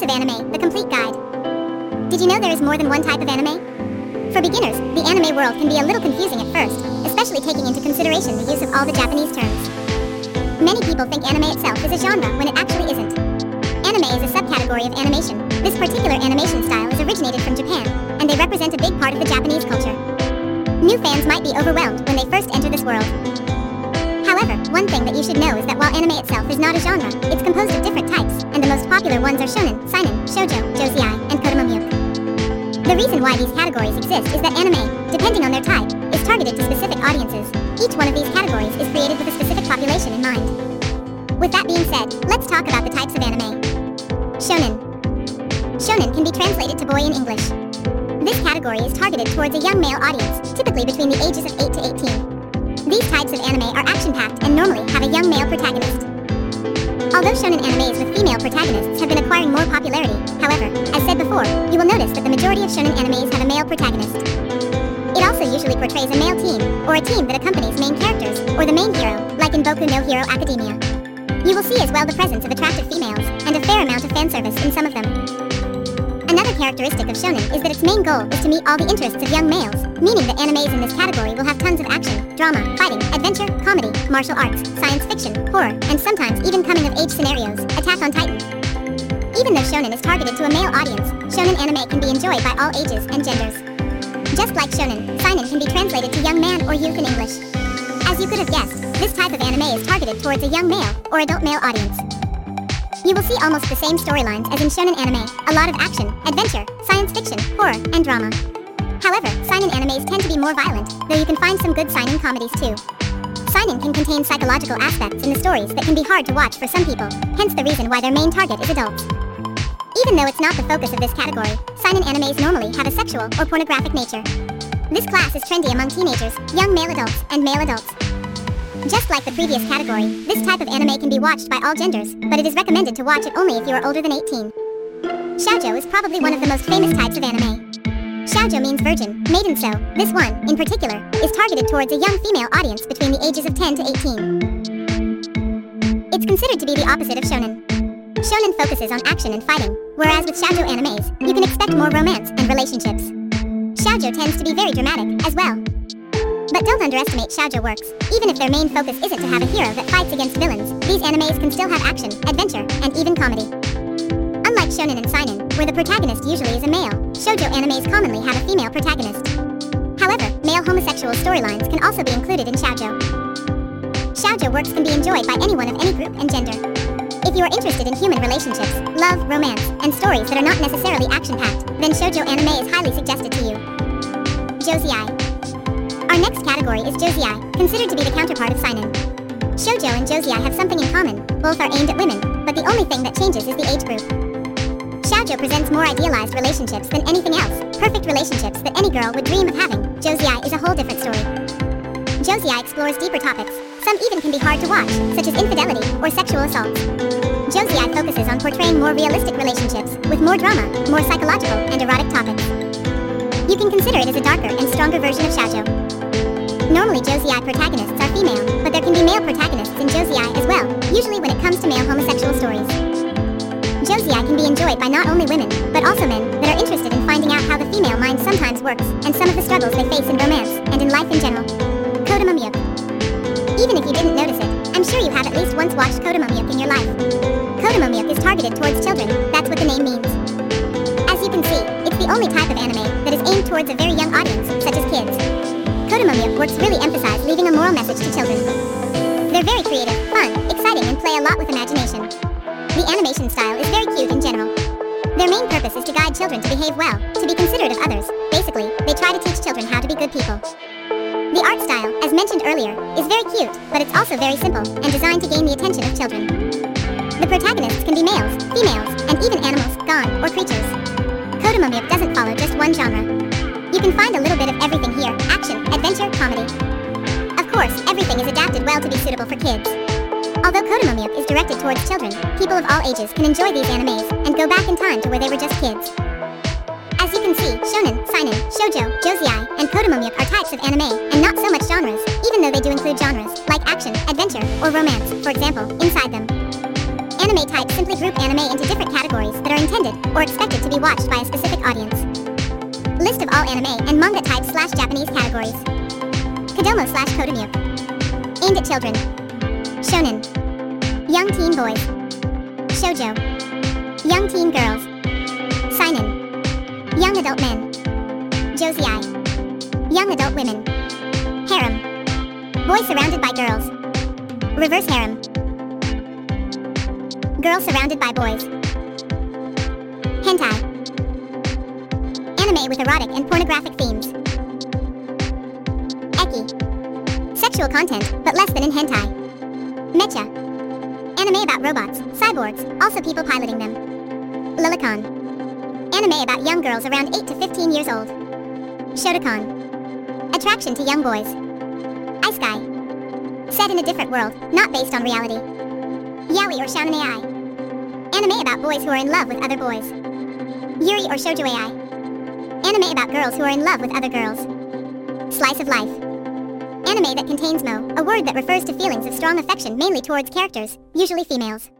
Types of Anime, The Complete Guide. Did you know there is more than one type of anime? For beginners, the anime world can be a little confusing at first, especially taking into consideration the use of all the Japanese terms. Many people think anime itself is a genre when it actually isn't. Anime is a subcategory of animation. This particular animation style is originated from Japan, and they represent a big part of the Japanese culture. New fans might be overwhelmed when they first enter this world. However, one thing that you should know is that while anime itself is not a genre, it's composed of different types, and the most popular ones are shonen, seinen, shoujo, josei, and kodomomuke. The reason why these categories exist is that anime, depending on their type, is targeted to specific audiences. Each one of these categories is created with a specific population in mind. With that being said, let's talk about the types of anime. Shonen. Shonen can be translated to boy in English. This category is targeted towards a young male audience, typically between the ages of 8 to 18. These types of anime are action-packed and normally have a young male protagonist. Although shonen animes with female protagonists have been acquiring more popularity, however, as said before, you will notice that the majority of shonen animes have a male protagonist. It also usually portrays a male team, or a team that accompanies main characters, or the main hero, like in Boku no Hero Academia. You will see as well the presence of attractive females, and a fair amount of fan service in some of them. Another characteristic of shonen is that its main goal is to meet all the interests of young males, meaning that animes in this category will have tons of drama, fighting, adventure, comedy, martial arts, science fiction, horror, and sometimes even coming of age scenarios, Attack on Titan. Even though shonen is targeted to a male audience, shonen anime can be enjoyed by all ages and genders. Just like shonen, seinen can be translated to young man or youth in English. As you could have guessed, this type of anime is targeted towards a young male or adult male audience. You will see almost the same storylines as in shonen anime, a lot of action, adventure, science fiction, horror, and drama. However, seinen animes tend to be more violent, though you can find some good seinen comedies too. Seinen can contain psychological aspects in the stories that can be hard to watch for some people, hence the reason why their main target is adults. Even though it's not the focus of this category, seinen animes normally have a sexual or pornographic nature. This class is trendy among teenagers, young male adults, and male adults. Just like the previous category, this type of anime can be watched by all genders, but it is recommended to watch it only if you are older than 18. Shoujo is probably one of the most famous types of anime. Shoujo means virgin, maiden so, this one, in particular, is targeted towards a young female audience between the ages of 10 to 18. It's considered to be the opposite of shonen. Shonen focuses on action and fighting, whereas with shoujo animes, you can expect more romance and relationships. Shoujo tends to be very dramatic, as well. But don't underestimate shoujo works. Even if their main focus isn't to have a hero that fights against villains, these animes can still have action, adventure, and even comedy. Unlike shonen and seinen, where the protagonist usually is a male, shoujo animes commonly have a female protagonist. However, male homosexual storylines can also be included in shoujo. Shoujo works can be enjoyed by anyone of any group and gender. If you are interested in human relationships, love, romance, and stories that are not necessarily action-packed, then shoujo anime is highly suggested to you. Josei. Our next category is josei, considered to be the counterpart of seinen. Shoujo and josei have something in common. Both are aimed at women, but the only thing that changes is the age group. Shoujo presents more idealized relationships than anything else, perfect relationships that any girl would dream of having. Josei is a whole different story. Josei explores deeper topics. Some even can be hard to watch, such as infidelity or sexual assault. Josei focuses on portraying more realistic relationships, with more drama, more psychological, and erotic topics. You can consider it as a darker and stronger version of shoujo. Normally Josei protagonists are female, but there can be male protagonists in Josei as well, usually when it comes to male homosexual enjoyed by not only women, but also men that are interested in finding out how the female mind sometimes works, and some of the struggles they face in romance, and in life in general. Kodomomuke. Even if you didn't notice it, I'm sure you have at least once watched Kodomomuke in your life. Kodomomuke is targeted towards children, that's what the name means. As you can see, it's the only type of anime that is aimed towards a very young audience, such as kids. Kodomomuke works really emphasize leaving a moral message to children. They're very creative, fun, exciting, and play a lot with imagination. The animation style is very cute in general. Their main purpose is to guide children to behave well, to be considerate of others. Basically, they try to teach children how to be good people. The art style, as mentioned earlier, is very cute, but it's also very simple and designed to gain the attention of children. The protagonists can be males, females, and even animals, gone, or creatures. Kodomomuke doesn't follow just one genre. You can find a little bit of everything here action, adventure, comedy. Of course, everything is adapted well to be suitable for kids. Although Kodomomuke is directed towards children, people of all ages can enjoy these animes and go back in time to where they were just kids. As you can see, shonen, seinen, shoujo, josei, and kodomomuke are types of anime, and not so much genres, even though they do include genres, like action, adventure, or romance, for example, inside them. Anime types simply group anime into different categories that are intended or expected to be watched by a specific audience. List of all anime and manga types slash Japanese categories. Kodomo slash Kodomu. Aimed at children. Shonen. Young teen boys. Shoujo. Young teen girls. Seinen. Young adult men. Josei. Young adult women. Harem. Boy surrounded by girls. Reverse harem. Girl surrounded by boys. Hentai. Anime with erotic and pornographic themes. Ecchi. Sexual content, but less than in hentai. Mecha. Anime about robots, cyborgs, also people piloting them. Lolicon. Anime about young girls around 8 to 15 years old. Shotacon. Attraction to young boys. Isekai. Set in a different world, not based on reality. Yaoi or Shounen AI. Anime about boys who are in love with other boys. Yuri or Shoujo AI. Anime about girls who are in love with other girls. Slice of life. Anime that contains moe, a word that refers to feelings of strong affection mainly towards characters, usually females.